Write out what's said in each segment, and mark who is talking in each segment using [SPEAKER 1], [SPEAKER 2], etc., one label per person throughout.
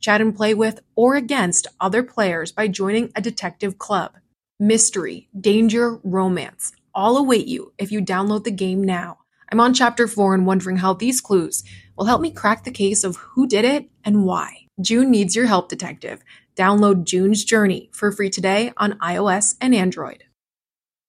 [SPEAKER 1] Chat and play with or against other players by joining a detective club. Mystery, danger, romance all await you if you download the game now. I'm on chapter 4 and wondering how these clues will help me crack the case of who did it and why. June needs your help, detective. Download June's Journey for free today on iOS and Android.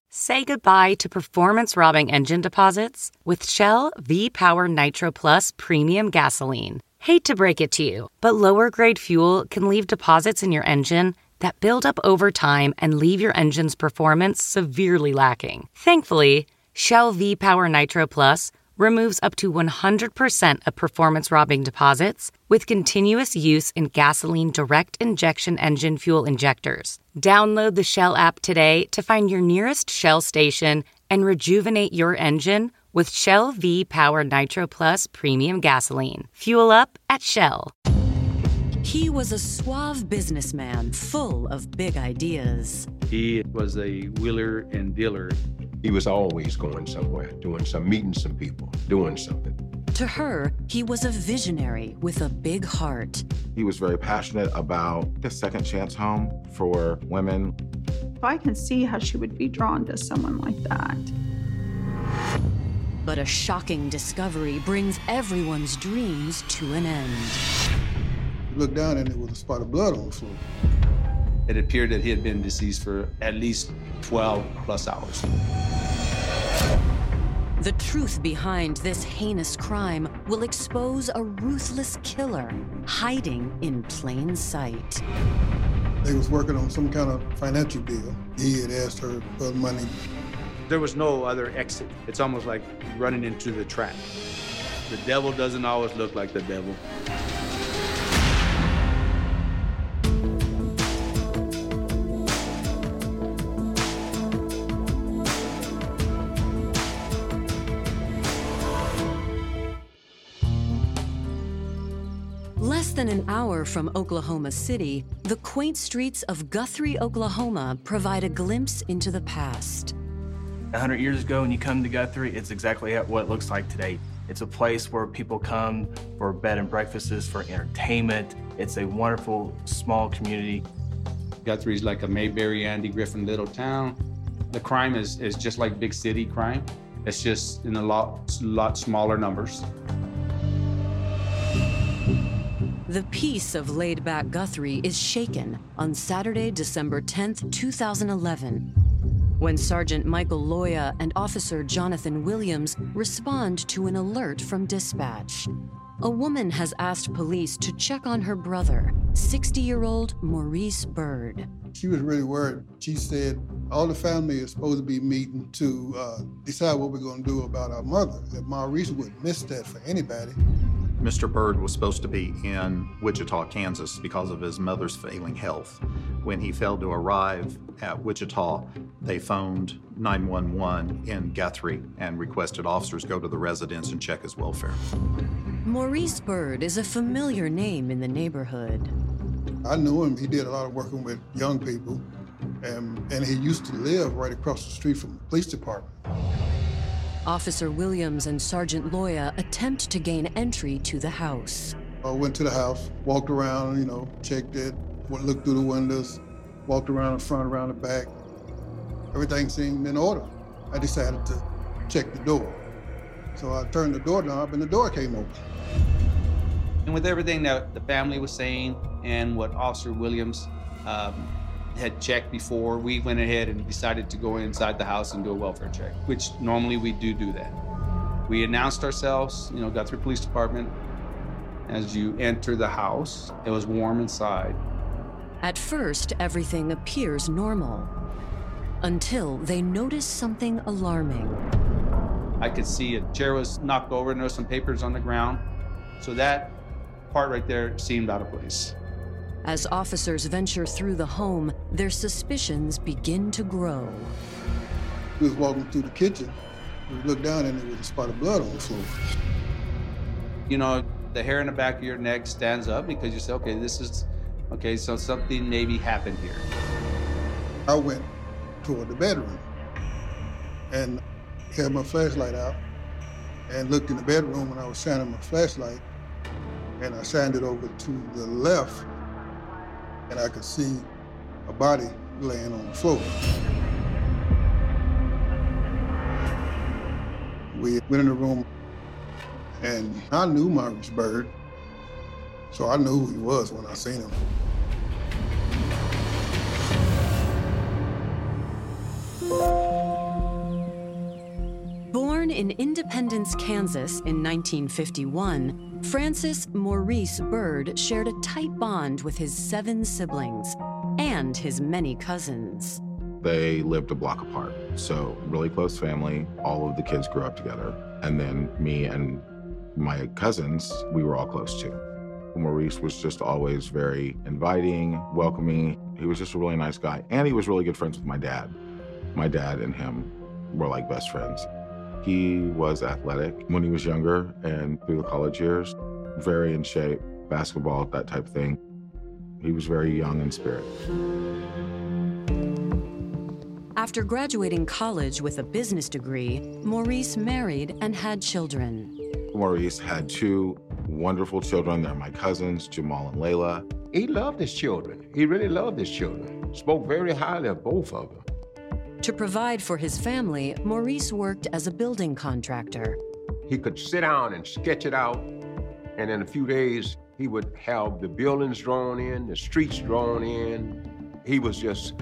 [SPEAKER 2] Say goodbye to performance robbing engine deposits with Shell V Power Nitro Plus Premium Gasoline. Hate to break it to you, but lower grade fuel can leave deposits in your engine that build up over time and leave your engine's performance severely lacking. Thankfully, Shell V Power Nitro Plus removes up to 100% of performance robbing deposits with continuous use in gasoline direct injection engine fuel injectors. Download the Shell app today to find your nearest Shell station and rejuvenate your engine with Shell V Power Nitro Plus Premium Gasoline. Fuel up at Shell.
[SPEAKER 3] He was a suave businessman full of big ideas.
[SPEAKER 4] He was a wheeler and dealer
[SPEAKER 5] he was always going somewhere, doing some, meeting some people, doing something.
[SPEAKER 3] To her, he was a visionary with a big heart.
[SPEAKER 6] He was very passionate about the second chance home for women.
[SPEAKER 7] I can see how she would be drawn to someone like that.
[SPEAKER 3] But a shocking discovery brings everyone's dreams to an end.
[SPEAKER 8] You look down and it was a spot of blood on the floor.
[SPEAKER 4] It appeared that he had been deceased for at least 12 plus hours.
[SPEAKER 3] The truth behind this heinous crime will expose a ruthless killer hiding in plain sight.
[SPEAKER 8] They was working on some kind of financial deal. He had asked her for money.
[SPEAKER 4] There was no other exit. It's almost like running into the trap. The devil doesn't always look like the devil.
[SPEAKER 3] Less than an hour from Oklahoma City, the quaint streets of Guthrie, Oklahoma provide a glimpse into the past.
[SPEAKER 9] A hundred years ago, when you come to Guthrie, it's exactly what it looks like today. It's a place where people come for bed and breakfasts, for entertainment. It's a wonderful, small community.
[SPEAKER 4] Guthrie's like a Mayberry, Andy Griffin little town. The crime is, is just like big city crime. It's just in a lot, lot smaller numbers.
[SPEAKER 3] The peace of laid back Guthrie is shaken on Saturday, December 10th, 2011, when Sergeant Michael Loya and Officer Jonathan Williams respond to an alert from dispatch. A woman has asked police to check on her brother, 60 year old Maurice Byrd.
[SPEAKER 8] She was really worried. She said all the family is supposed to be meeting to uh, decide what we're going to do about our mother. That Maurice wouldn't miss that for anybody.
[SPEAKER 10] Mr. Byrd was supposed to be in Wichita, Kansas because of his mother's failing health. When he failed to arrive at Wichita, they phoned 911 in Guthrie and requested officers go to the residence and check his welfare.
[SPEAKER 3] Maurice Byrd is a familiar name in the neighborhood.
[SPEAKER 8] I knew him. He did a lot of working with young people, and, and he used to live right across the street from the police department.
[SPEAKER 3] Officer Williams and Sergeant Loya attempt to gain entry to the house.
[SPEAKER 8] I went to the house, walked around, you know, checked it, looked through the windows, walked around the front, around the back. Everything seemed in order. I decided to check the door. So I turned the doorknob and the door came open.
[SPEAKER 4] And with everything that the family was saying and what Officer Williams um, had checked before, we went ahead and decided to go inside the house and do a welfare check, which normally we do do that. We announced ourselves, you know, Guthrie Police Department. As you enter the house, it was warm inside.
[SPEAKER 3] At first, everything appears normal until they notice something alarming.
[SPEAKER 4] I could see a chair was knocked over and there was some papers on the ground. So that part right there seemed out of place.
[SPEAKER 3] As officers venture through the home, their suspicions begin to grow.
[SPEAKER 8] We was walking through the kitchen. We looked down and there was a spot of blood on the floor.
[SPEAKER 4] You know, the hair in the back of your neck stands up because you say, okay, this is, okay, so something maybe happened here.
[SPEAKER 8] I went toward the bedroom and had my flashlight out and looked in the bedroom and I was shining my flashlight and I shined it over to the left and I could see a body laying on the floor. We went in the room and I knew Maurice Byrd, so I knew who he was when I seen him.
[SPEAKER 3] Born in Independence, Kansas in 1951, Francis Maurice Byrd shared a tight bond with his seven siblings and his many cousins.
[SPEAKER 6] They lived a block apart, so really close family. All of the kids grew up together. And then me and my cousins, we were all close too. Maurice was just always very inviting, welcoming. He was just a really nice guy. And he was really good friends with my dad. My dad and him were like best friends. He was athletic when he was younger and through the college years, very in shape, basketball, that type of thing. He was very young in spirit.
[SPEAKER 3] After graduating college with a business degree, Maurice married and had children.
[SPEAKER 6] Maurice had two wonderful children. They're my cousins, Jamal and Layla.
[SPEAKER 5] He loved his children. He really loved his children. Spoke very highly of both of them.
[SPEAKER 3] To provide for his family, Maurice worked as a building contractor.
[SPEAKER 5] He could sit down and sketch it out, and in a few days, he would have the buildings drawn in, the streets drawn in. He was just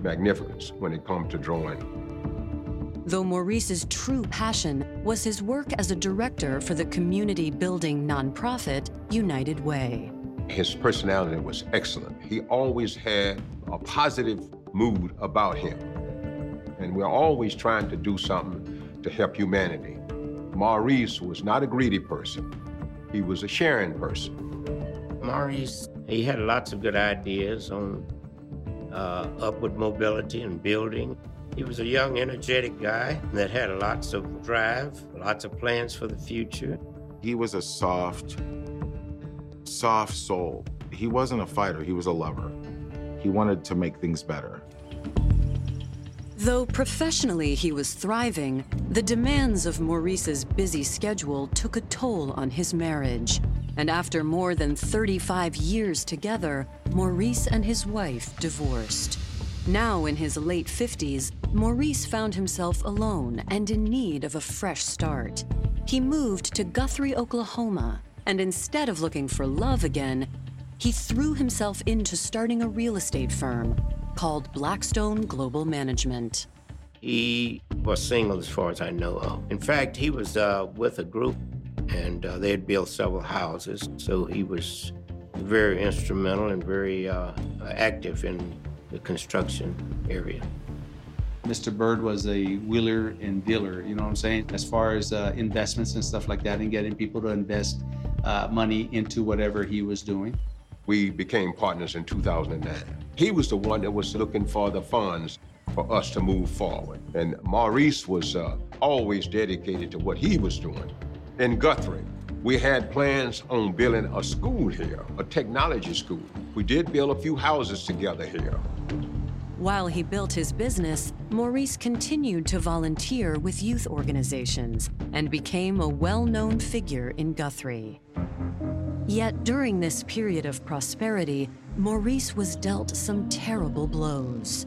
[SPEAKER 5] magnificent when it comes to drawing.
[SPEAKER 3] Though Maurice's true passion was his work as a director for the community building nonprofit United Way.
[SPEAKER 5] His personality was excellent. He always had a positive mood about him. And we're always trying to do something to help humanity. Maurice was not a greedy person. He was a sharing person.
[SPEAKER 11] Maurice, he had lots of good ideas on uh, upward mobility and building. He was a young, energetic guy that had lots of drive, lots of plans for the future.
[SPEAKER 6] He was a soft, soft soul. He wasn't a fighter, he was a lover. He wanted to make things better.
[SPEAKER 3] Though professionally he was thriving, the demands of Maurice's busy schedule took a toll on his marriage. And after more than 35 years together, Maurice and his wife divorced. Now in his late 50s, Maurice found himself alone and in need of a fresh start. He moved to Guthrie, Oklahoma, and instead of looking for love again, he threw himself into starting a real estate firm called Blackstone Global Management.
[SPEAKER 11] He was single as far as I know of. In fact, he was uh, with a group and uh, they had built several houses, so he was very instrumental and very uh, active in the construction area.
[SPEAKER 4] Mr. Bird was a wheeler and dealer, you know what I'm saying? As far as uh, investments and stuff like that, and getting people to invest uh, money into whatever he was doing.
[SPEAKER 5] We became partners in 2009. He was the one that was looking for the funds for us to move forward. And Maurice was uh, always dedicated to what he was doing. In Guthrie, we had plans on building a school here, a technology school. We did build a few houses together here.
[SPEAKER 3] While he built his business, Maurice continued to volunteer with youth organizations and became a well known figure in Guthrie. Yet during this period of prosperity, Maurice was dealt some terrible blows.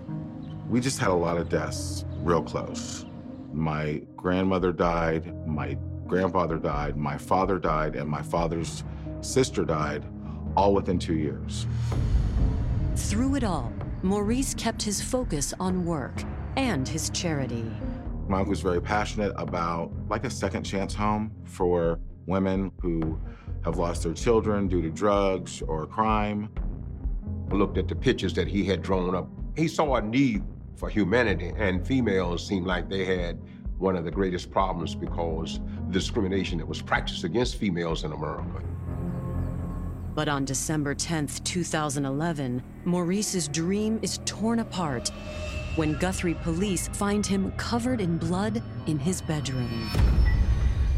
[SPEAKER 6] We just had a lot of deaths real close. My grandmother died, my grandfather died, my father died, and my father's sister died, all within two years.
[SPEAKER 3] Through it all, Maurice kept his focus on work and his charity.
[SPEAKER 6] My was very passionate about like a second chance home for women who have lost their children due to drugs or crime.
[SPEAKER 5] I looked at the pictures that he had drawn up. He saw a need for humanity, and females seemed like they had one of the greatest problems because discrimination that was practiced against females in America.
[SPEAKER 3] But on December 10th, 2011, Maurice's dream is torn apart when Guthrie police find him covered in blood in his bedroom.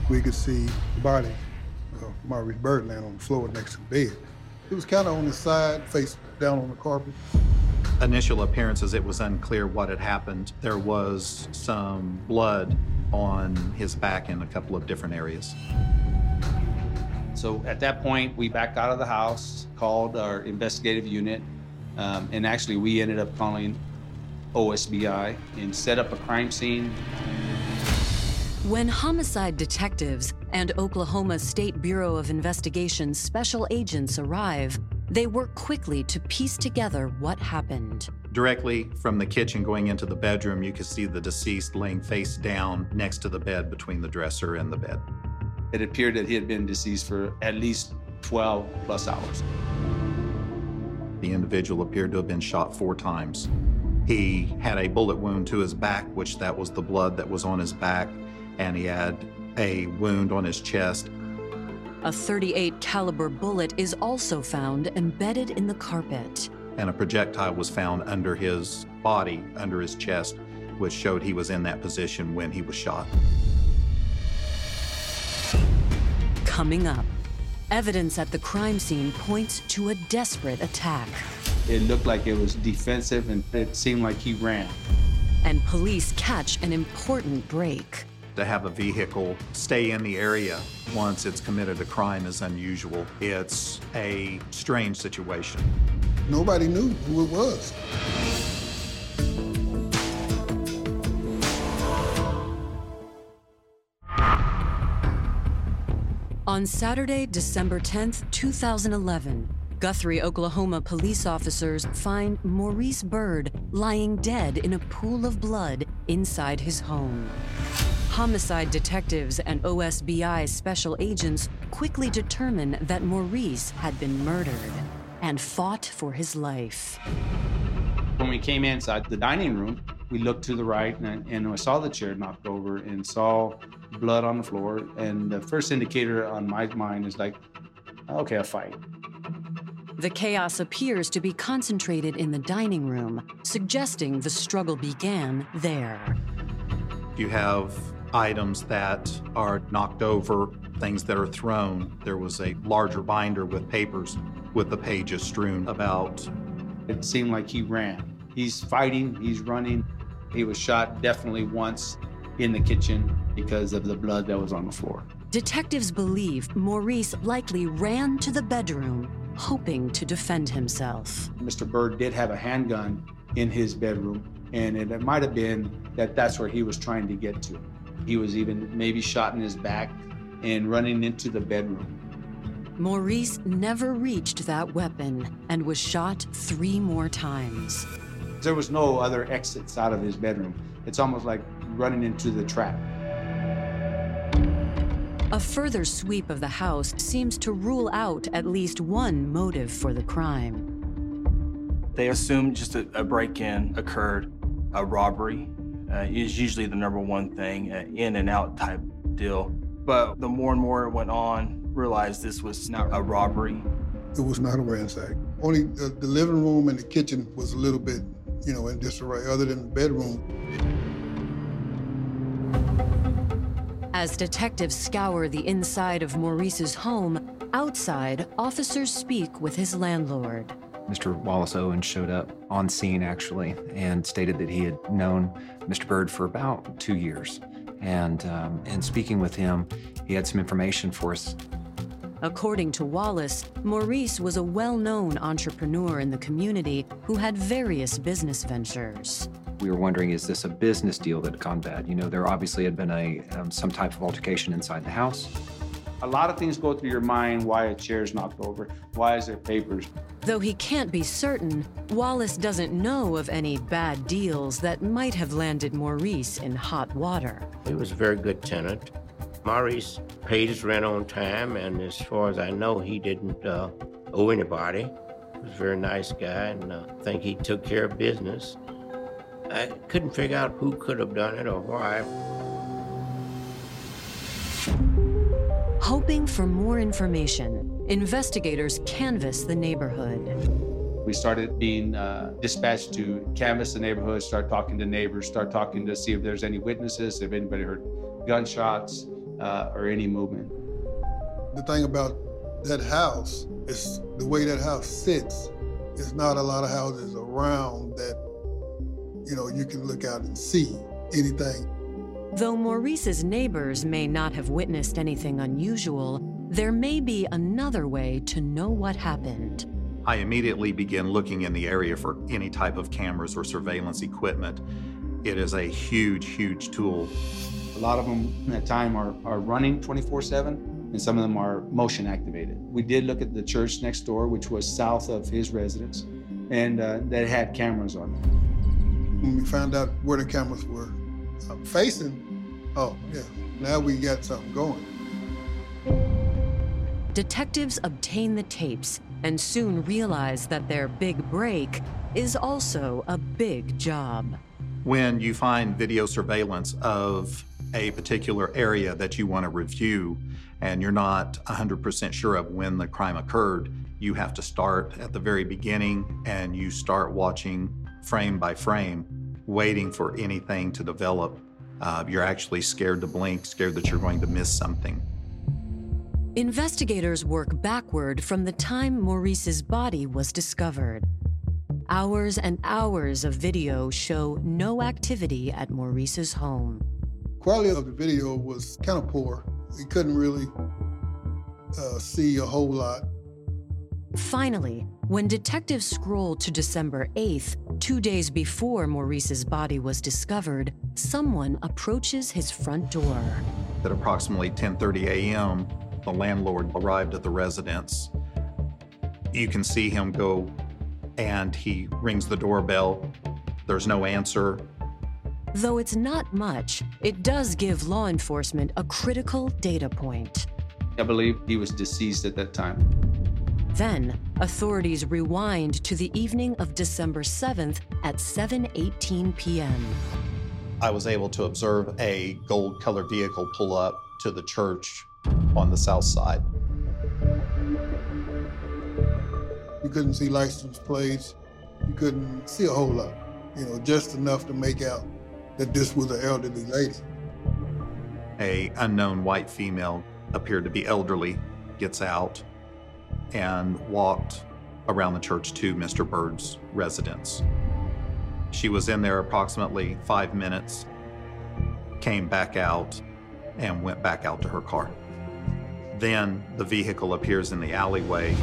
[SPEAKER 8] We could see the body of Maurice Byrd laying on the floor next to the bed. He was kind of on his side, face down on the carpet.
[SPEAKER 10] Initial appearances, it was unclear what had happened. There was some blood on his back in a couple of different areas.
[SPEAKER 4] So at that point, we backed out of the house, called our investigative unit, um, and actually we ended up calling OSBI and set up a crime scene.
[SPEAKER 3] When homicide detectives and Oklahoma State Bureau of Investigation special agents arrive, they work quickly to piece together what happened.
[SPEAKER 10] Directly from the kitchen going into the bedroom, you could see the deceased laying face down next to the bed between the dresser and the bed.
[SPEAKER 4] It appeared that he had been deceased for at least 12 plus hours.
[SPEAKER 10] The individual appeared to have been shot four times. He had a bullet wound to his back, which that was the blood that was on his back, and he had a wound on his chest.
[SPEAKER 3] A 38 caliber bullet is also found embedded in the carpet.
[SPEAKER 10] And a projectile was found under his body, under his chest, which showed he was in that position when he was shot.
[SPEAKER 3] Coming up, evidence at the crime scene points to a desperate attack.
[SPEAKER 4] It looked like it was defensive and it seemed like he ran.
[SPEAKER 3] And police catch an important break.
[SPEAKER 10] To have a vehicle stay in the area once it's committed a crime is unusual. It's a strange situation.
[SPEAKER 8] Nobody knew who it was.
[SPEAKER 3] On Saturday, December 10th, 2011, Guthrie, Oklahoma police officers find Maurice Byrd lying dead in a pool of blood inside his home. Homicide detectives and OSBI special agents quickly determine that Maurice had been murdered and fought for his life.
[SPEAKER 4] When we came inside the dining room, we looked to the right and, and I saw the chair knocked over and saw blood on the floor. And the first indicator on my mind is like, okay, a fight.
[SPEAKER 3] The chaos appears to be concentrated in the dining room, suggesting the struggle began there.
[SPEAKER 10] You have items that are knocked over, things that are thrown. There was a larger binder with papers with the pages strewn about.
[SPEAKER 4] It seemed like he ran. He's fighting, he's running. He was shot definitely once in the kitchen because of the blood that was on the floor.
[SPEAKER 3] Detectives believe Maurice likely ran to the bedroom, hoping to defend himself.
[SPEAKER 4] Mr. Byrd did have a handgun in his bedroom, and it might have been that that's where he was trying to get to. He was even maybe shot in his back and running into the bedroom.
[SPEAKER 3] Maurice never reached that weapon and was shot three more times.
[SPEAKER 4] There was no other exits out of his bedroom. It's almost like running into the trap.
[SPEAKER 3] A further sweep of the house seems to rule out at least one motive for the crime.
[SPEAKER 9] They assumed just a, a break in occurred, a robbery uh, is usually the number one thing, uh, in and out type deal. But the more and more it went on, realized this was not a robbery.
[SPEAKER 8] It was not a ransack. Only the, the living room and the kitchen was a little bit, you know, in disarray, other than the bedroom.
[SPEAKER 3] As detectives scour the inside of Maurice's home, outside, officers speak with his landlord.
[SPEAKER 12] Mr. Wallace Owen showed up on scene actually and stated that he had known Mr. Byrd for about two years. And um, in speaking with him, he had some information for us.
[SPEAKER 3] According to Wallace, Maurice was a well known entrepreneur in the community who had various business ventures.
[SPEAKER 12] We were wondering, is this a business deal that had gone bad? You know, there obviously had been a um, some type of altercation inside the house.
[SPEAKER 4] A lot of things go through your mind why a chair's knocked over, why is there papers?
[SPEAKER 3] Though he can't be certain, Wallace doesn't know of any bad deals that might have landed Maurice in hot water.
[SPEAKER 11] He was a very good tenant. Maurice paid his rent on time, and as far as I know, he didn't uh, owe anybody. He was a very nice guy, and uh, I think he took care of business. I couldn't figure out who could have done it or why.
[SPEAKER 3] Hoping for more information, investigators canvass the neighborhood.
[SPEAKER 4] We started being uh, dispatched to canvass the neighborhood, start talking to neighbors, start talking to see if there's any witnesses, if anybody heard gunshots uh, or any movement.
[SPEAKER 8] The thing about that house is the way that house sits. There's not a lot of houses around that, you know, you can look out and see anything.
[SPEAKER 3] Though Maurice's neighbors may not have witnessed anything unusual, there may be another way to know what happened.
[SPEAKER 10] I immediately begin looking in the area for any type of cameras or surveillance equipment. It is a huge, huge tool.
[SPEAKER 4] A lot of them at time are, are running 24 7, and some of them are motion activated. We did look at the church next door, which was south of his residence, and uh, that had cameras on it.
[SPEAKER 8] When we found out where the cameras were uh, facing, oh, yeah, now we got something going.
[SPEAKER 3] Detectives obtain the tapes and soon realize that their big break is also a big job.
[SPEAKER 10] When you find video surveillance of a particular area that you want to review and you're not 100% sure of when the crime occurred, you have to start at the very beginning and you start watching frame by frame, waiting for anything to develop. Uh, you're actually scared to blink, scared that you're going to miss something.
[SPEAKER 3] Investigators work backward from the time Maurice's body was discovered. Hours and hours of video show no activity at Maurice's home.
[SPEAKER 8] Quality of the video was kind of poor. We couldn't really uh, see a whole lot.
[SPEAKER 3] Finally, when detectives scroll to December 8th, two days before Maurice's body was discovered, someone approaches his front door.
[SPEAKER 10] At approximately 10:30 a.m., the landlord arrived at the residence. You can see him go and he rings the doorbell. There's no answer.
[SPEAKER 3] Though it's not much, it does give law enforcement a critical data point.
[SPEAKER 4] I believe he was deceased at that time.
[SPEAKER 3] Then, authorities rewind to the evening of December 7th at 7:18 p.m.
[SPEAKER 10] I was able to observe a gold-colored vehicle pull up to the church on the south side.
[SPEAKER 8] You couldn't see license plates. You couldn't see a whole lot, you know, just enough to make out that this was an elderly lady.
[SPEAKER 10] A unknown white female appeared to be elderly, gets out and walked around the church to Mr. Byrd's residence. She was in there approximately five minutes, came back out, and went back out to her car. Then the vehicle appears in the alleyway.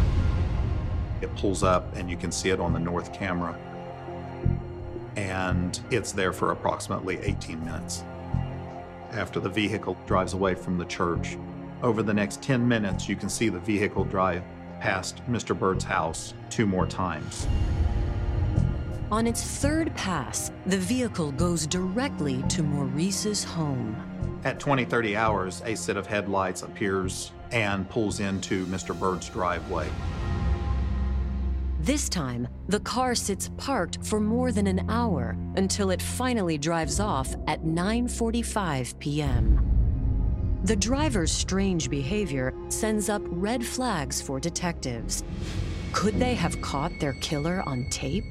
[SPEAKER 10] It pulls up, and you can see it on the north camera. And it's there for approximately 18 minutes. After the vehicle drives away from the church, over the next 10 minutes, you can see the vehicle drive past Mr. Byrd's house two more times.
[SPEAKER 3] On its third pass, the vehicle goes directly to Maurice's home.
[SPEAKER 10] At 20, 30 hours, a set of headlights appears and pulls into Mr. Byrd's driveway.
[SPEAKER 3] This time, the car sits parked for more than an hour until it finally drives off at 9:45 p.m. The driver's strange behavior sends up red flags for detectives. Could they have caught their killer on tape?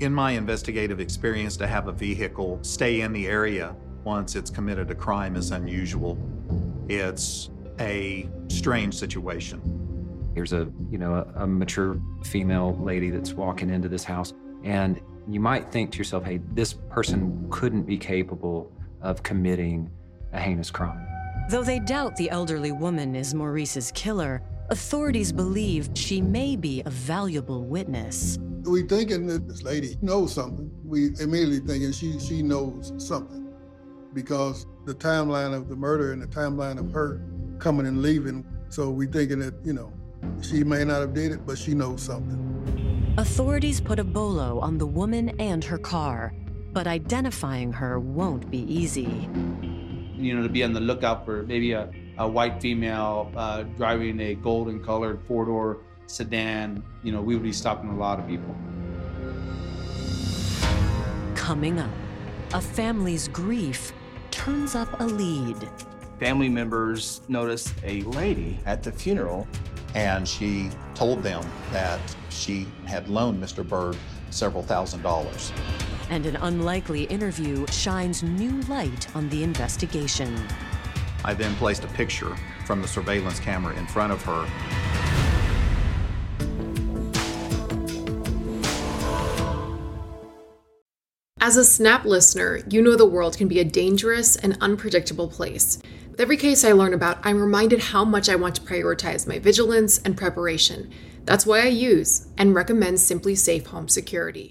[SPEAKER 10] In my investigative experience, to have a vehicle stay in the area once it's committed a crime is unusual. It's a strange situation.
[SPEAKER 12] Here's a, you know, a, a mature female lady that's walking into this house and you might think to yourself, hey, this person couldn't be capable of committing a heinous crime.
[SPEAKER 3] Though they doubt the elderly woman is Maurice's killer, authorities believe she may be a valuable witness.
[SPEAKER 8] We thinking that this lady knows something. We immediately thinking she she knows something because the timeline of the murder and the timeline of her coming and leaving. So we thinking that you know she may not have did it, but she knows something.
[SPEAKER 3] Authorities put a bolo on the woman and her car, but identifying her won't be easy.
[SPEAKER 4] You know, to be on the lookout for maybe a, a white female uh, driving a golden colored four door sedan, you know, we would be stopping a lot of people.
[SPEAKER 3] Coming up, a family's grief turns up a lead.
[SPEAKER 9] Family members noticed a lady at the funeral
[SPEAKER 10] and she told them that she had loaned Mr. Byrd several thousand dollars.
[SPEAKER 3] And an unlikely interview shines new light on the investigation.
[SPEAKER 10] I then placed a picture from the surveillance camera in front of her.
[SPEAKER 1] As a Snap listener, you know the world can be a dangerous and unpredictable place. With every case I learn about, I'm reminded how much I want to prioritize my vigilance and preparation. That's why I use and recommend SimpliSafe Home Security.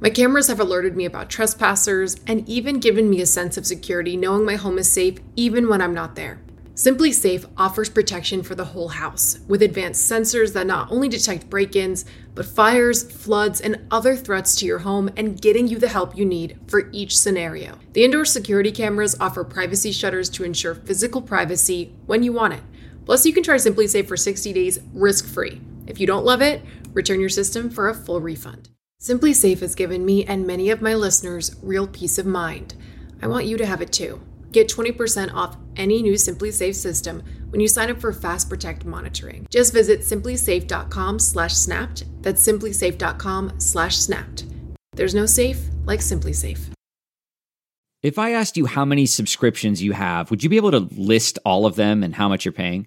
[SPEAKER 1] My cameras have alerted me about trespassers and even given me a sense of security knowing my home is safe even when I'm not there. SimpliSafe offers protection for the whole house with advanced sensors that not only detect break ins, but fires, floods, and other threats to your home and getting you the help you need for each scenario. The indoor security cameras offer privacy shutters to ensure physical privacy when you want it. Plus, you can try SimpliSafe for 60 days risk free. If you don't love it, return your system for a full refund. SimpliSafe has given me and many of my listeners real peace of mind. I want you to have it too. Get 20% off any new SimpliSafe system when you sign up for Fast Protect monitoring. Just visit simplisafe.com/snapped. That's simplisafe.com/snapped. There's no safe like SimpliSafe.
[SPEAKER 13] If I asked you how many subscriptions you have, would you be able to list all of them and how much you're paying?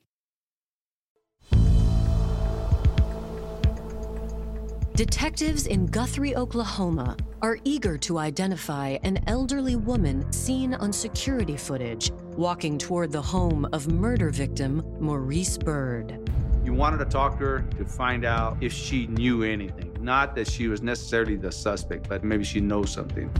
[SPEAKER 3] Detectives in Guthrie, Oklahoma are eager to identify an elderly woman seen on security footage walking toward the home of murder victim Maurice Byrd.
[SPEAKER 4] You wanted to talk to her to find out if she knew anything. Not that she was necessarily the suspect, but maybe she knows something.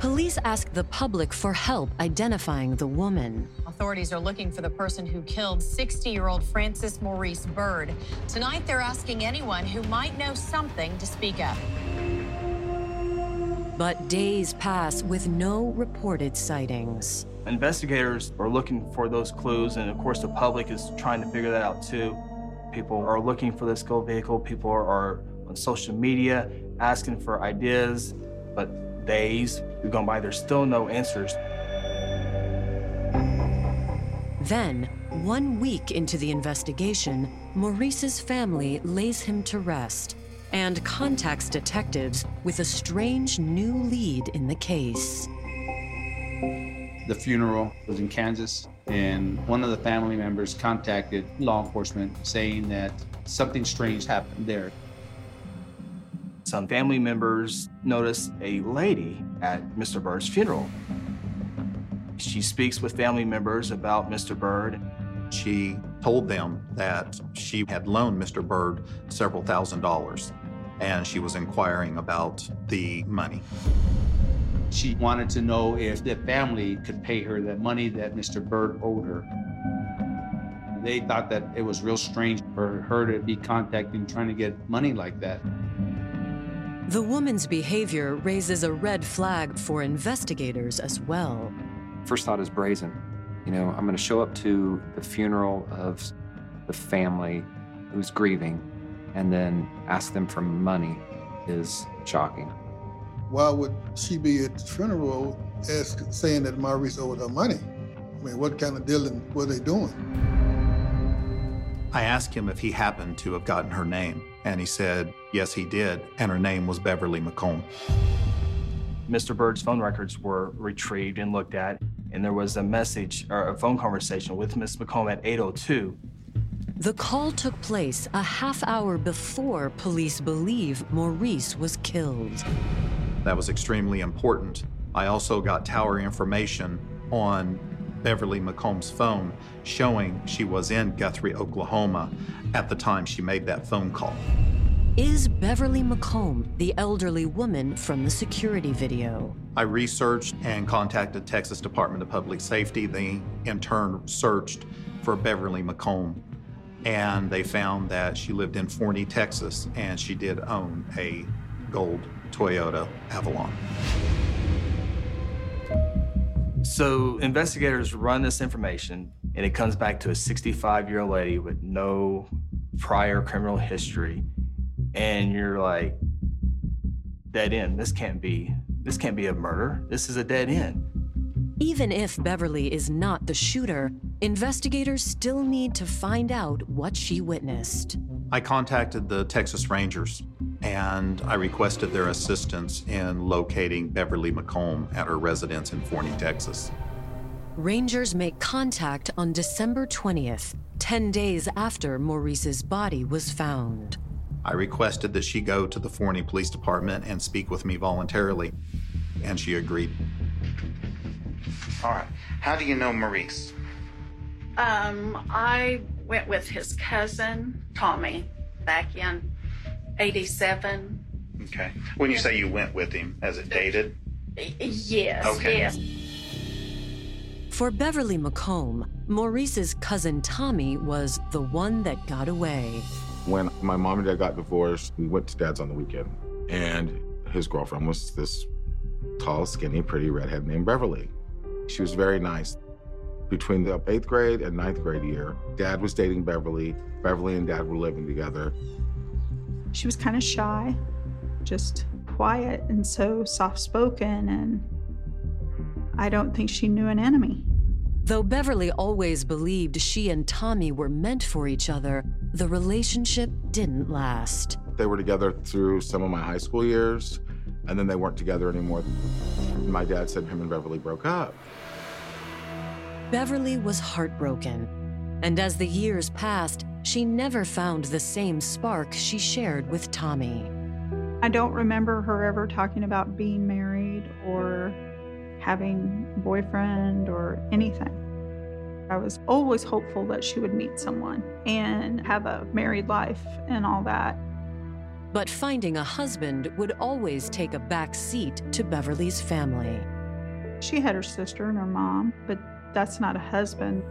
[SPEAKER 3] Police ask the public for help identifying the woman.
[SPEAKER 14] Authorities are looking for the person who killed 60 year old Francis Maurice Byrd. Tonight, they're asking anyone who might know something to speak up.
[SPEAKER 3] But days pass with no reported sightings.
[SPEAKER 9] Investigators are looking for those clues, and of course, the public is trying to figure that out too. People are looking for this gold vehicle, people are on social media asking for ideas, but days have gone by, there's still no answers.
[SPEAKER 3] Then, one week into the investigation, Maurice's family lays him to rest and contacts detectives with a strange new lead in the case.
[SPEAKER 4] The funeral was in Kansas, and one of the family members contacted law enforcement saying that something strange happened there.
[SPEAKER 9] Some family members noticed a lady at Mr. Byrd's funeral. She speaks with family members about Mr. Byrd.
[SPEAKER 10] She told them that she had loaned Mr. Byrd several thousand dollars and she was inquiring about the money.
[SPEAKER 4] She wanted to know if the family could pay her the money that Mr. Bird owed her. They thought that it was real strange for her to be contacting, trying to get money like that.
[SPEAKER 3] The woman's behavior raises a red flag for investigators as well.
[SPEAKER 12] First thought is brazen. You know, I'm going to show up to the funeral of the family who's grieving and then ask them for money is shocking.
[SPEAKER 8] Why would she be at the funeral ask, saying that Maurice owed her money? I mean, what kind of dealing were they doing?
[SPEAKER 10] I asked him if he happened to have gotten her name, and he said, yes, he did, and her name was Beverly McColm.
[SPEAKER 9] Mr. Byrd's phone records were retrieved and looked at, and there was a message or a phone conversation with Miss McColm at 802.
[SPEAKER 3] The call took place a half hour before police believe Maurice was killed.
[SPEAKER 10] That was extremely important. I also got tower information on Beverly McColm's phone showing she was in Guthrie, Oklahoma at the time she made that phone call.
[SPEAKER 3] Is Beverly McColm the elderly woman from the security video?
[SPEAKER 10] I researched and contacted Texas Department of Public Safety. They in turn searched for Beverly McComb and they found that she lived in Forney, Texas, and she did own a gold Toyota Avalon.
[SPEAKER 9] So investigators run this information, and it comes back to a 65 year old lady with no prior criminal history, and you're like, dead end. This can't be. This can't be a murder. This is a dead end.
[SPEAKER 3] Even if Beverly is not the shooter, investigators still need to find out what she witnessed.
[SPEAKER 10] I contacted the Texas Rangers and I requested their assistance in locating Beverly McColm at her residence in Forney, Texas.
[SPEAKER 3] Rangers make contact on December 20th, 10 days after Maurice's body was found.
[SPEAKER 10] I requested that she go to the Forney Police Department and speak with me voluntarily, and she agreed.
[SPEAKER 15] All right. How do you know Maurice?
[SPEAKER 7] Um, I went with his cousin, Tommy, back in 87.
[SPEAKER 15] Okay. When you say you went with him, has it dated?
[SPEAKER 7] Yes,
[SPEAKER 15] Okay.
[SPEAKER 7] yes.
[SPEAKER 3] For Beverly McColm, Maurice's cousin Tommy was the one that got away.
[SPEAKER 6] When my mom and dad got divorced, we went to dad's on the weekend, and his girlfriend was this tall, skinny, pretty redhead named Beverly. She was very nice. Between the eighth grade and ninth grade year, dad was dating Beverly. Beverly and dad were living together.
[SPEAKER 7] She was kind of shy, just quiet and so soft spoken, and I don't think she knew an enemy.
[SPEAKER 3] Though Beverly always believed she and Tommy were meant for each other, the relationship didn't last.
[SPEAKER 6] They were together through some of my high school years, and then they weren't together anymore. My dad said him and Beverly broke up.
[SPEAKER 3] Beverly was heartbroken, and as the years passed, she never found the same spark she shared with Tommy.
[SPEAKER 7] I don't remember her ever talking about being married or having a boyfriend or anything. I was always hopeful that she would meet someone and have a married life and all that.
[SPEAKER 3] But finding a husband would always take a back seat to Beverly's family.
[SPEAKER 7] She had her sister and her mom, but that's not a husband.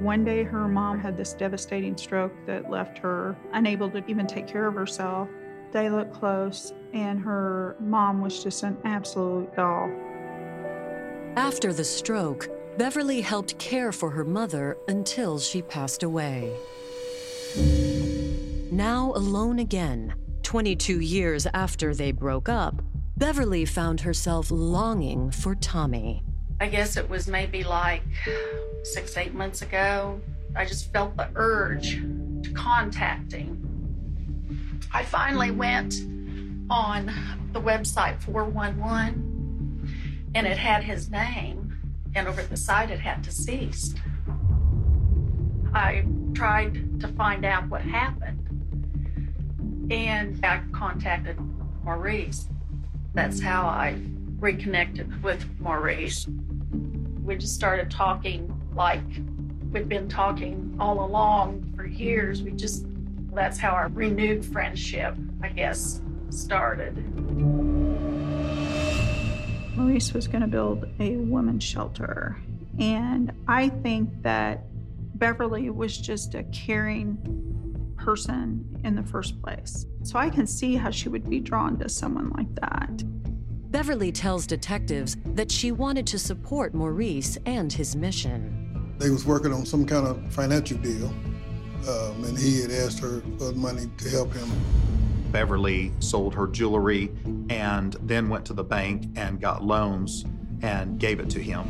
[SPEAKER 7] One day, her mom had this devastating stroke that left her unable to even take care of herself. They looked close, and her mom was just an absolute doll.
[SPEAKER 3] After the stroke, Beverly helped care for her mother until she passed away. Now alone again, 22 years after they broke up, Beverly found herself longing for Tommy.
[SPEAKER 7] I guess it was maybe like six, eight months ago. I just felt the urge to contact him. I finally went on the website 411 and it had his name, and over the side it had deceased. I tried to find out what happened and I contacted Maurice. That's how I reconnected with Maurice. We just started talking like we'd been talking all along for years. We just, that's how our renewed friendship, I guess, started. Maurice was going to build a women's shelter. And I think that Beverly was just a caring person in the first place. So I can see how she would be drawn to someone like that.
[SPEAKER 3] Beverly tells detectives that she wanted to support Maurice and his mission.
[SPEAKER 8] They was working on some kind of financial deal, um, and he had asked her for money to help him.
[SPEAKER 10] Beverly sold her jewelry and then went to the bank and got loans and gave it to him.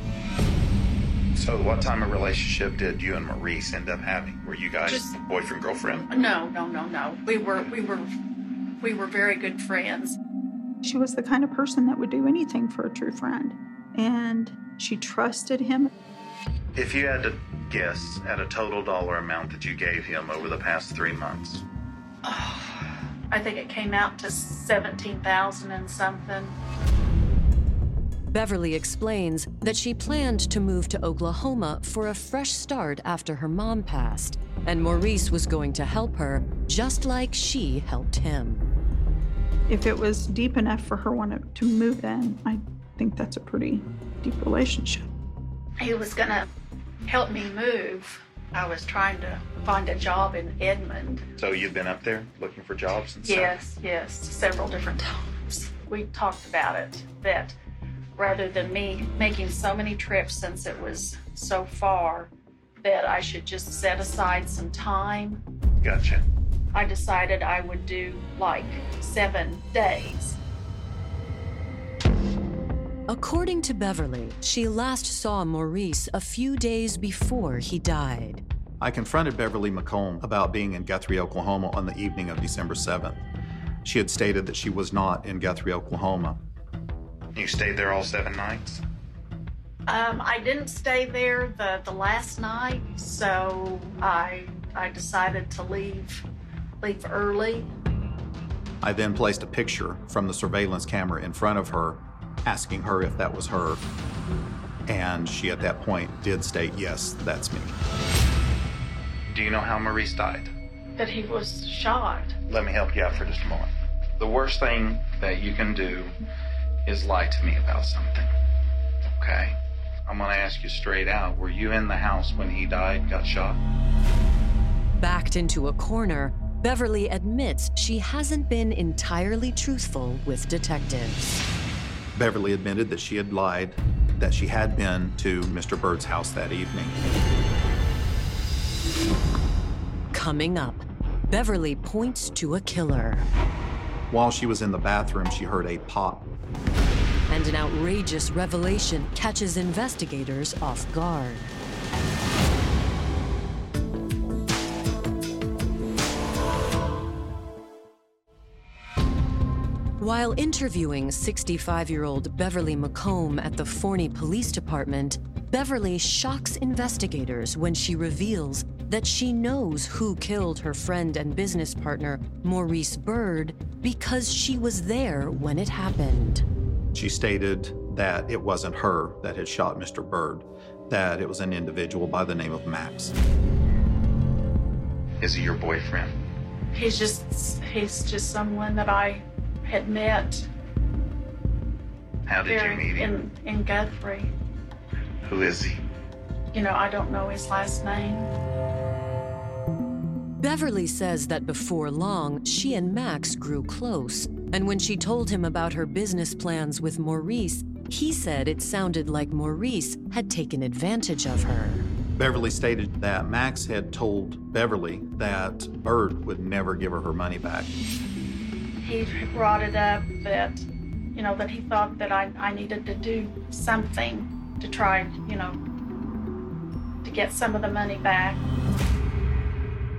[SPEAKER 15] So, what time of relationship did you and Maurice end up having? Were you guys
[SPEAKER 7] Just-
[SPEAKER 15] boyfriend girlfriend?
[SPEAKER 7] No, no, no, no. We were we were we were very good friends. She was the kind of person that would do anything for a true friend. And she trusted him.
[SPEAKER 15] If you had to guess at a total dollar amount that you gave him over the past three months,
[SPEAKER 7] I think it came out to 17,000 and something.
[SPEAKER 3] Beverly explains that she planned to move to Oklahoma for a fresh start after her mom passed, and Maurice was going to help her just like she helped him.
[SPEAKER 16] If it was deep enough for her want to move in, I think that's a pretty deep relationship.
[SPEAKER 7] He was going to help me move. I was trying to find a job in Edmond.
[SPEAKER 15] So you've been up there looking for jobs and stuff?
[SPEAKER 7] Yes, yes, several different times. We talked about it that rather than me making so many trips since it was so far, that I should just set aside some time.
[SPEAKER 15] Gotcha.
[SPEAKER 7] I decided I would do like seven days.
[SPEAKER 3] According to Beverly, she last saw Maurice a few days before he died.
[SPEAKER 10] I confronted Beverly McColm about being in Guthrie, Oklahoma on the evening of December 7th. She had stated that she was not in Guthrie, Oklahoma.
[SPEAKER 15] You stayed there all seven nights?
[SPEAKER 7] Um, I didn't stay there the, the last night, so I I decided to leave leave early.
[SPEAKER 10] I then placed a picture from the surveillance camera in front of her, asking her if that was her. And she, at that point, did state, Yes, that's me.
[SPEAKER 15] Do you know how Maurice died?
[SPEAKER 7] That he was shot.
[SPEAKER 15] Let me help you out for just a moment. The worst thing that you can do is lie to me about something. Okay? I'm going to ask you straight out. Were you in the house when he died, got shot?
[SPEAKER 3] Backed into a corner, Beverly admits she hasn't been entirely truthful with detectives.
[SPEAKER 10] Beverly admitted that she had lied, that she had been to Mr. Byrd's house that evening.
[SPEAKER 3] Coming up, Beverly points to a killer.
[SPEAKER 10] While she was in the bathroom, she heard a pop.
[SPEAKER 3] And an outrageous revelation catches investigators off guard. While interviewing 65 year old Beverly McColm at the Forney Police Department, Beverly shocks investigators when she reveals that she knows who killed her friend and business partner, Maurice Byrd, because she was there when it happened.
[SPEAKER 10] She stated that it wasn't her that had shot Mr. Byrd, that it was an individual by the name of Max.
[SPEAKER 15] Is he your boyfriend?
[SPEAKER 7] He's just he's just someone that I had met
[SPEAKER 15] How did
[SPEAKER 7] there
[SPEAKER 15] you meet him?
[SPEAKER 7] in, in Guthrie.
[SPEAKER 15] Who is he?
[SPEAKER 7] You know, I don't know his last name.
[SPEAKER 3] Beverly says that before long, she and Max grew close, and when she told him about her business plans with Maurice, he said it sounded like Maurice had taken advantage of her.
[SPEAKER 10] Beverly stated that Max had told Beverly that Byrd would never give her her money back.
[SPEAKER 7] He brought it up that, you know, that he thought that I, I needed to do something to try, you know, to get some of the money back.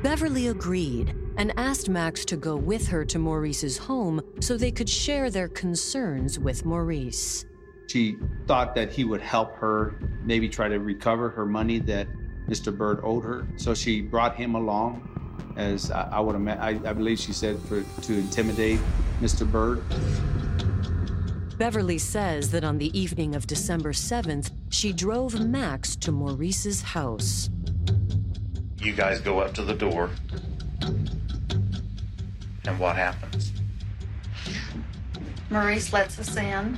[SPEAKER 3] Beverly agreed and asked Max to go with her to Maurice's home so they could share their concerns with Maurice.
[SPEAKER 4] She thought that he would help her maybe try to recover her money that Mr. Byrd owed her. So she brought him along, as I, I would have I, I believe she said for to intimidate Mr. Byrd.
[SPEAKER 3] Beverly says that on the evening of December 7th, she drove Max to Maurice's house.
[SPEAKER 15] You guys go up to the door. And what happens?
[SPEAKER 7] Maurice lets us in.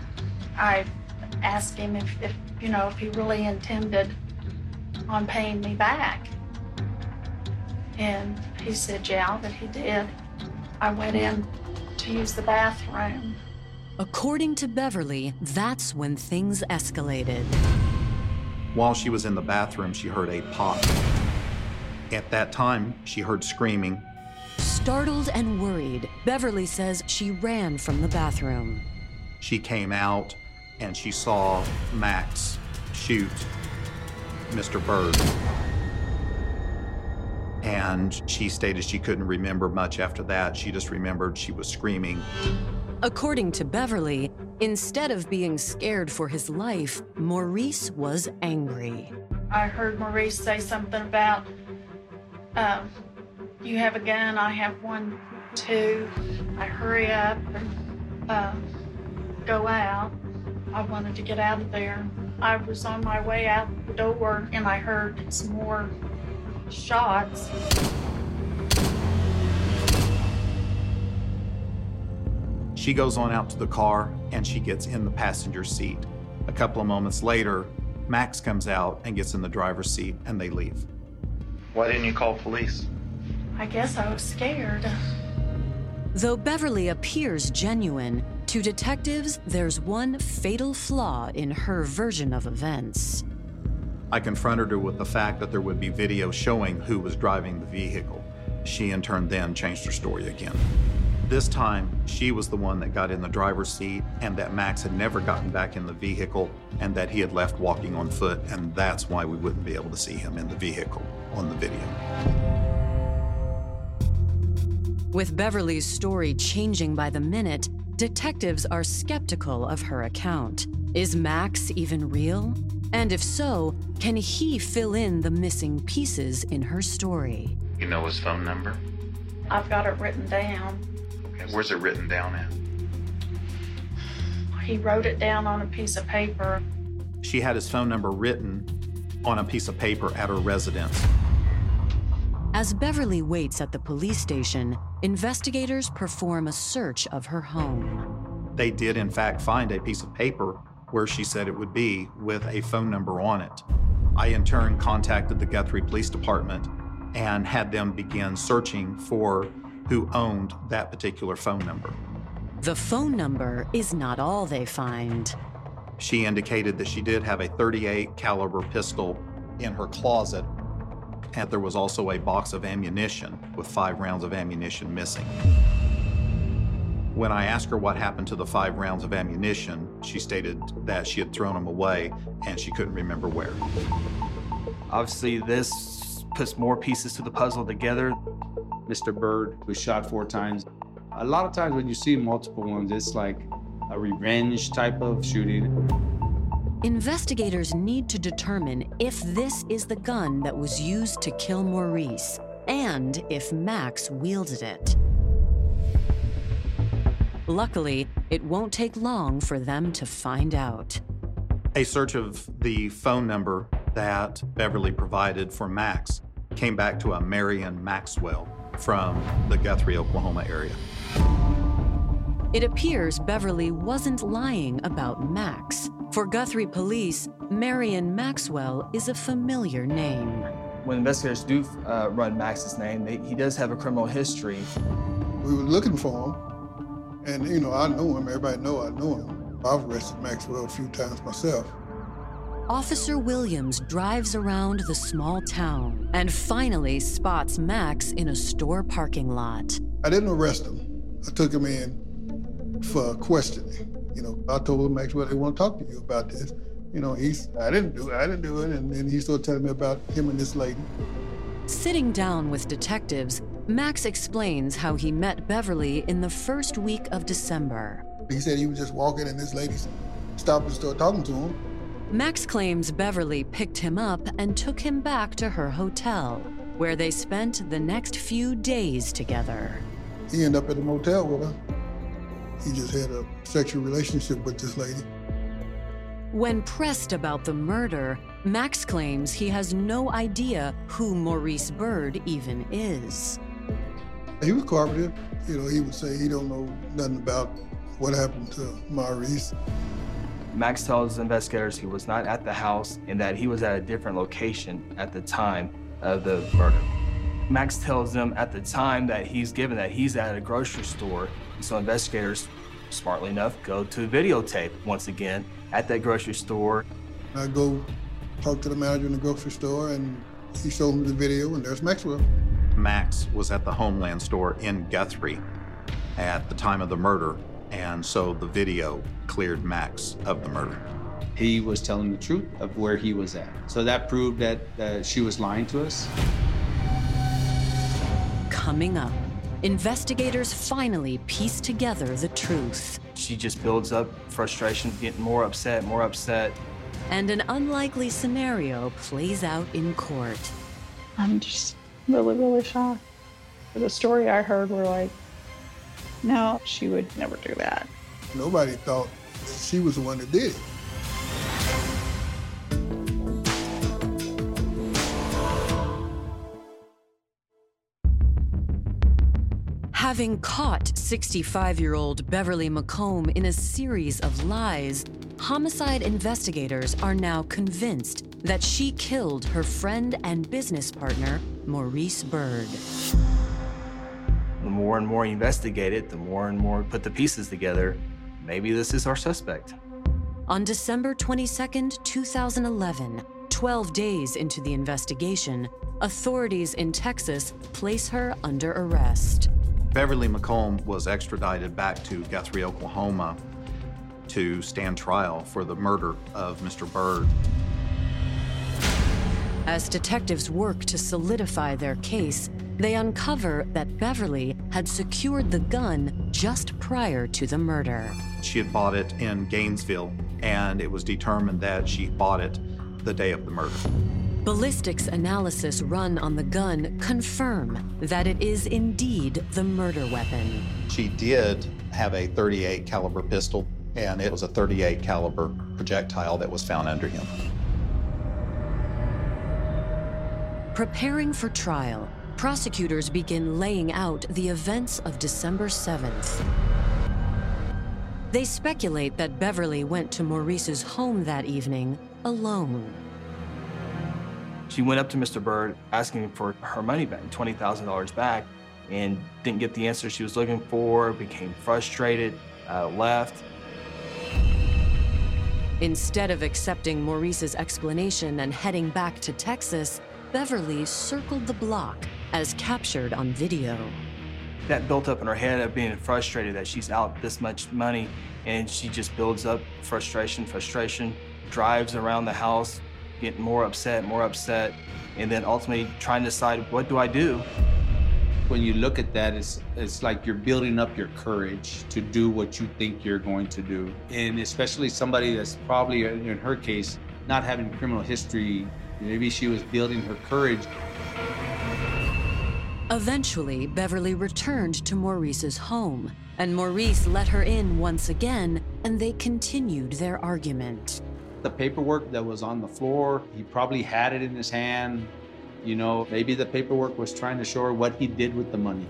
[SPEAKER 7] I ask him if, if you know, if he really intended on paying me back. And he said, yeah, that he did. I went in to use the bathroom.
[SPEAKER 3] According to Beverly, that's when things escalated.
[SPEAKER 10] While she was in the bathroom, she heard a pop. At that time, she heard screaming.
[SPEAKER 3] Startled and worried, Beverly says she ran from the bathroom.
[SPEAKER 10] She came out and she saw Max shoot Mr. Byrd. And she stated she couldn't remember much after that. She just remembered she was screaming.
[SPEAKER 3] According to Beverly, instead of being scared for his life, Maurice was angry.
[SPEAKER 7] I heard Maurice say something about, um, you have a gun, I have one too. I hurry up and um, go out. I wanted to get out of there. I was on my way out the door and I heard some more shots.
[SPEAKER 10] She goes on out to the car and she gets in the passenger seat. A couple of moments later, Max comes out and gets in the driver's seat and they leave.
[SPEAKER 15] Why didn't you call police?
[SPEAKER 7] I guess I was scared.
[SPEAKER 3] Though Beverly appears genuine, to detectives, there's one fatal flaw in her version of events.
[SPEAKER 10] I confronted her with the fact that there would be video showing who was driving the vehicle. She, in turn, then changed her story again. This time, she was the one that got in the driver's seat, and that Max had never gotten back in the vehicle, and that he had left walking on foot, and that's why we wouldn't be able to see him in the vehicle on the video.
[SPEAKER 3] With Beverly's story changing by the minute, detectives are skeptical of her account. Is Max even real? And if so, can he fill in the missing pieces in her story?
[SPEAKER 15] You know his phone number?
[SPEAKER 7] I've got it written down.
[SPEAKER 15] Okay, where's it written down at?
[SPEAKER 7] He wrote it down on a piece of paper.
[SPEAKER 10] She had his phone number written on a piece of paper at her residence.
[SPEAKER 3] As Beverly waits at the police station, investigators perform a search of her home.
[SPEAKER 10] They did, in fact, find a piece of paper where she said it would be with a phone number on it. I, in turn, contacted the Guthrie Police Department and had them begin searching for who owned that particular phone number.
[SPEAKER 3] The phone number is not all they find.
[SPEAKER 10] She indicated that she did have a 38 caliber pistol in her closet and there was also a box of ammunition with five rounds of ammunition missing. When I asked her what happened to the five rounds of ammunition, she stated that she had thrown them away and she couldn't remember where.
[SPEAKER 9] Obviously, this puts more pieces to the puzzle together.
[SPEAKER 4] Mr. Byrd was shot four times. A lot of times when you see multiple ones, it's like a revenge type of shooting.
[SPEAKER 3] Investigators need to determine if this is the gun that was used to kill Maurice and if Max wielded it. Luckily, it won't take long for them to find out.
[SPEAKER 10] A search of the phone number that Beverly provided for Max came back to a Marion Maxwell from the Guthrie, Oklahoma area.
[SPEAKER 3] It appears Beverly wasn't lying about Max. For Guthrie police, Marion Maxwell is a familiar name.
[SPEAKER 9] When investigators do uh, run Max's name, they, he does have a criminal history.
[SPEAKER 8] We were looking for him, and you know, I know him. Everybody know I know him. I've arrested Maxwell a few times myself.
[SPEAKER 3] Officer Williams drives around the small town and finally spots Max in a store parking lot.
[SPEAKER 8] I didn't arrest him. I took him in for questioning. You know, I told him Maxwell they want to talk to you about this. You know, he's I didn't do it, I didn't do it, and then he started telling me about him and this lady.
[SPEAKER 3] Sitting down with detectives, Max explains how he met Beverly in the first week of December.
[SPEAKER 8] He said he was just walking and this lady stopped and started talking to him.
[SPEAKER 3] Max claims Beverly picked him up and took him back to her hotel, where they spent the next few days together.
[SPEAKER 8] He ended up at the motel with her. He just had a sexual relationship with this lady.
[SPEAKER 3] When pressed about the murder, Max claims he has no idea who Maurice Byrd even is.
[SPEAKER 8] He was cooperative. You know, he would say he don't know nothing about what happened to Maurice.
[SPEAKER 9] Max tells investigators he was not at the house and that he was at a different location at the time of the murder. Max tells them at the time that he's given that he's at a grocery store. So investigators, smartly enough, go to videotape once again at that grocery store.
[SPEAKER 8] I go talk to the manager in the grocery store and he showed me the video and there's Maxwell.
[SPEAKER 10] Max was at the Homeland store in Guthrie at the time of the murder, and so the video cleared Max of the murder.
[SPEAKER 4] He was telling the truth of where he was at. So that proved that uh, she was lying to us.
[SPEAKER 3] Coming up, investigators finally piece together the truth.
[SPEAKER 9] She just builds up frustration, getting more upset, more upset.
[SPEAKER 3] And an unlikely scenario plays out in court.
[SPEAKER 16] I'm just really, really shocked. The story I heard were like, no, she would never do that.
[SPEAKER 8] Nobody thought she was the one that did it.
[SPEAKER 3] Having caught 65 year old Beverly McColm in a series of lies, homicide investigators are now convinced that she killed her friend and business partner, Maurice Byrd.
[SPEAKER 9] The more and more you investigate it, the more and more put the pieces together. Maybe this is our suspect.
[SPEAKER 3] On December 22, 2011, 12 days into the investigation, authorities in Texas place her under arrest.
[SPEAKER 10] Beverly McColm was extradited back to Guthrie, Oklahoma to stand trial for the murder of Mr. Byrd.
[SPEAKER 3] As detectives work to solidify their case, they uncover that Beverly had secured the gun just prior to the murder.
[SPEAKER 10] She had bought it in Gainesville, and it was determined that she bought it the day of the murder.
[SPEAKER 3] Ballistics analysis run on the gun confirm that it is indeed the murder weapon.
[SPEAKER 10] She did have a 38 caliber pistol, and it was a 38 caliber projectile that was found under him.
[SPEAKER 3] Preparing for trial, prosecutors begin laying out the events of December 7th. They speculate that Beverly went to Maurice's home that evening alone.
[SPEAKER 9] She went up to Mr. Byrd asking for her money back, $20,000 back, and didn't get the answer she was looking for, became frustrated, uh, left.
[SPEAKER 3] Instead of accepting Maurice's explanation and heading back to Texas, Beverly circled the block as captured on video.
[SPEAKER 9] That built up in her head of being frustrated that she's out this much money, and she just builds up frustration, frustration, drives around the house, getting more upset, more upset, and then ultimately trying to decide what do I do?
[SPEAKER 4] When you look at that, it's it's like you're building up your courage to do what you think you're going to do, and especially somebody that's probably in her case not having criminal history. Maybe she was building her courage.
[SPEAKER 3] Eventually, Beverly returned to Maurice's home, and Maurice let her in once again, and they continued their argument.
[SPEAKER 4] The paperwork that was on the floor, he probably had it in his hand. You know, maybe the paperwork was trying to show her what he did with the money.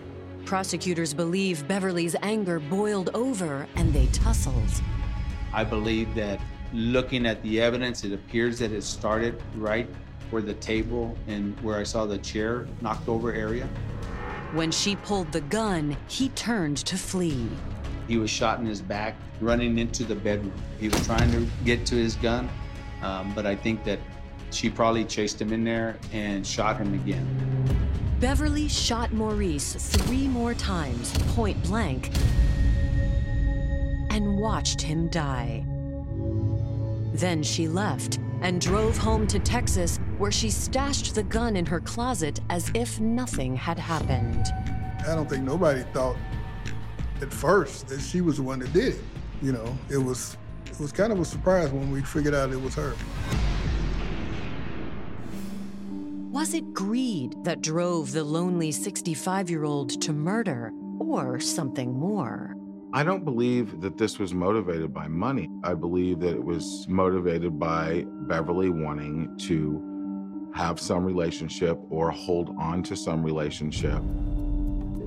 [SPEAKER 3] Prosecutors believe Beverly's anger boiled over and they tussled.
[SPEAKER 4] I believe that looking at the evidence, it appears that it started right where the table and where I saw the chair knocked over area.
[SPEAKER 3] When she pulled the gun, he turned to flee.
[SPEAKER 4] He was shot in his back, running into the bedroom. He was trying to get to his gun, um, but I think that she probably chased him in there and shot him again.
[SPEAKER 3] Beverly shot Maurice three more times, point blank, and watched him die. Then she left and drove home to Texas, where she stashed the gun in her closet as if nothing had happened.
[SPEAKER 8] I don't think nobody thought at first that she was the one that did it. You know, it was it was kind of a surprise when we figured out it was her.
[SPEAKER 3] Was it greed that drove the lonely 65 year old to murder, or something more?
[SPEAKER 6] I don't believe that this was motivated by money. I believe that it was motivated by Beverly wanting to have some relationship or hold on to some relationship.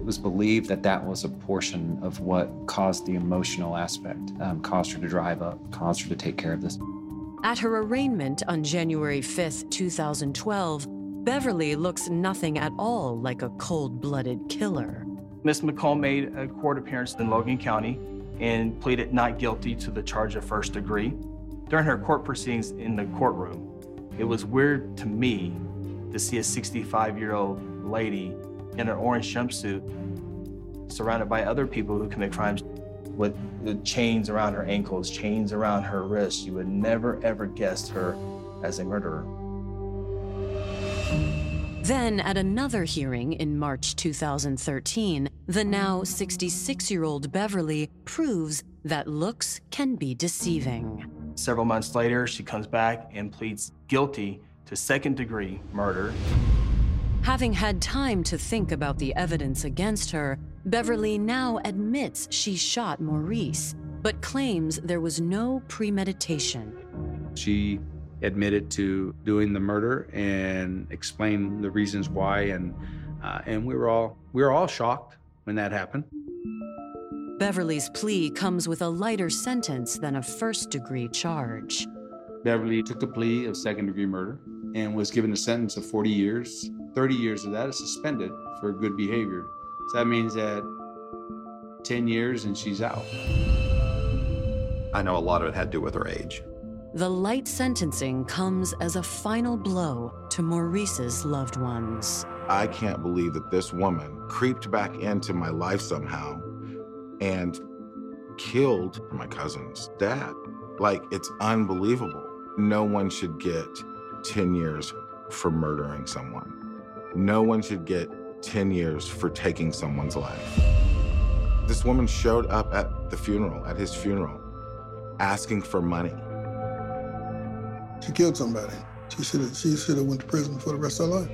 [SPEAKER 12] It was believed that that was a portion of what caused the emotional aspect, um, caused her to drive up, caused her to take care of this.
[SPEAKER 3] At her arraignment on January 5th, 2012, Beverly looks nothing at all like a cold blooded killer.
[SPEAKER 9] Miss McColm made a court appearance in Logan County and pleaded not guilty to the charge of first degree. During her court proceedings in the courtroom, it was weird to me to see a 65 year old lady in an orange jumpsuit surrounded by other people who commit crimes with the chains around her ankles, chains around her wrists. You would never ever guess her as a murderer.
[SPEAKER 3] Then, at another hearing in March 2013, the now 66 year old Beverly proves that looks can be deceiving.
[SPEAKER 9] Several months later, she comes back and pleads guilty to second degree murder.
[SPEAKER 3] Having had time to think about the evidence against her, Beverly now admits she shot Maurice. but claims there was no premeditation.
[SPEAKER 4] She admitted to doing the murder and explained the reasons why, and uh, and we were all we were all shocked when that happened.
[SPEAKER 3] Beverly's plea comes with a lighter sentence than a first degree charge.
[SPEAKER 4] Beverly took a plea of second degree murder and was given a sentence of 40 years. 30 years of that is suspended for good behavior. So that means that 10 years and she's out.
[SPEAKER 10] I know a lot of it had to do with her age.
[SPEAKER 3] The light sentencing comes as a final blow to Maurice's loved ones.
[SPEAKER 6] I can't believe that this woman creeped back into my life somehow and killed my cousin's dad. Like, it's unbelievable. No one should get 10 years for murdering someone. No one should get 10 years for taking someone's life. This woman showed up at the funeral, at his funeral, asking for money.
[SPEAKER 8] She killed somebody. She should have she should have went to prison for the rest of her life.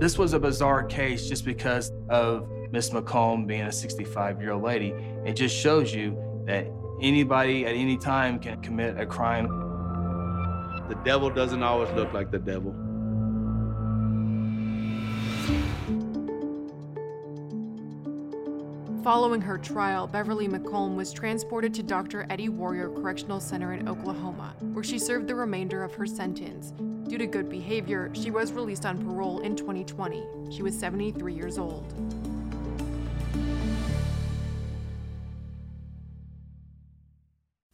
[SPEAKER 9] This was a bizarre case just because of Miss McColm being a 65 year old lady. It just shows you that anybody at any time can commit a crime.
[SPEAKER 4] The devil doesn't always look like the devil.
[SPEAKER 1] Following her trial, Beverly McColm was transported to Dr. Eddie Warrior Correctional Center in Oklahoma, where she served the remainder of her sentence. Due to good behavior, she was released on parole in 2020. She was 73 years old.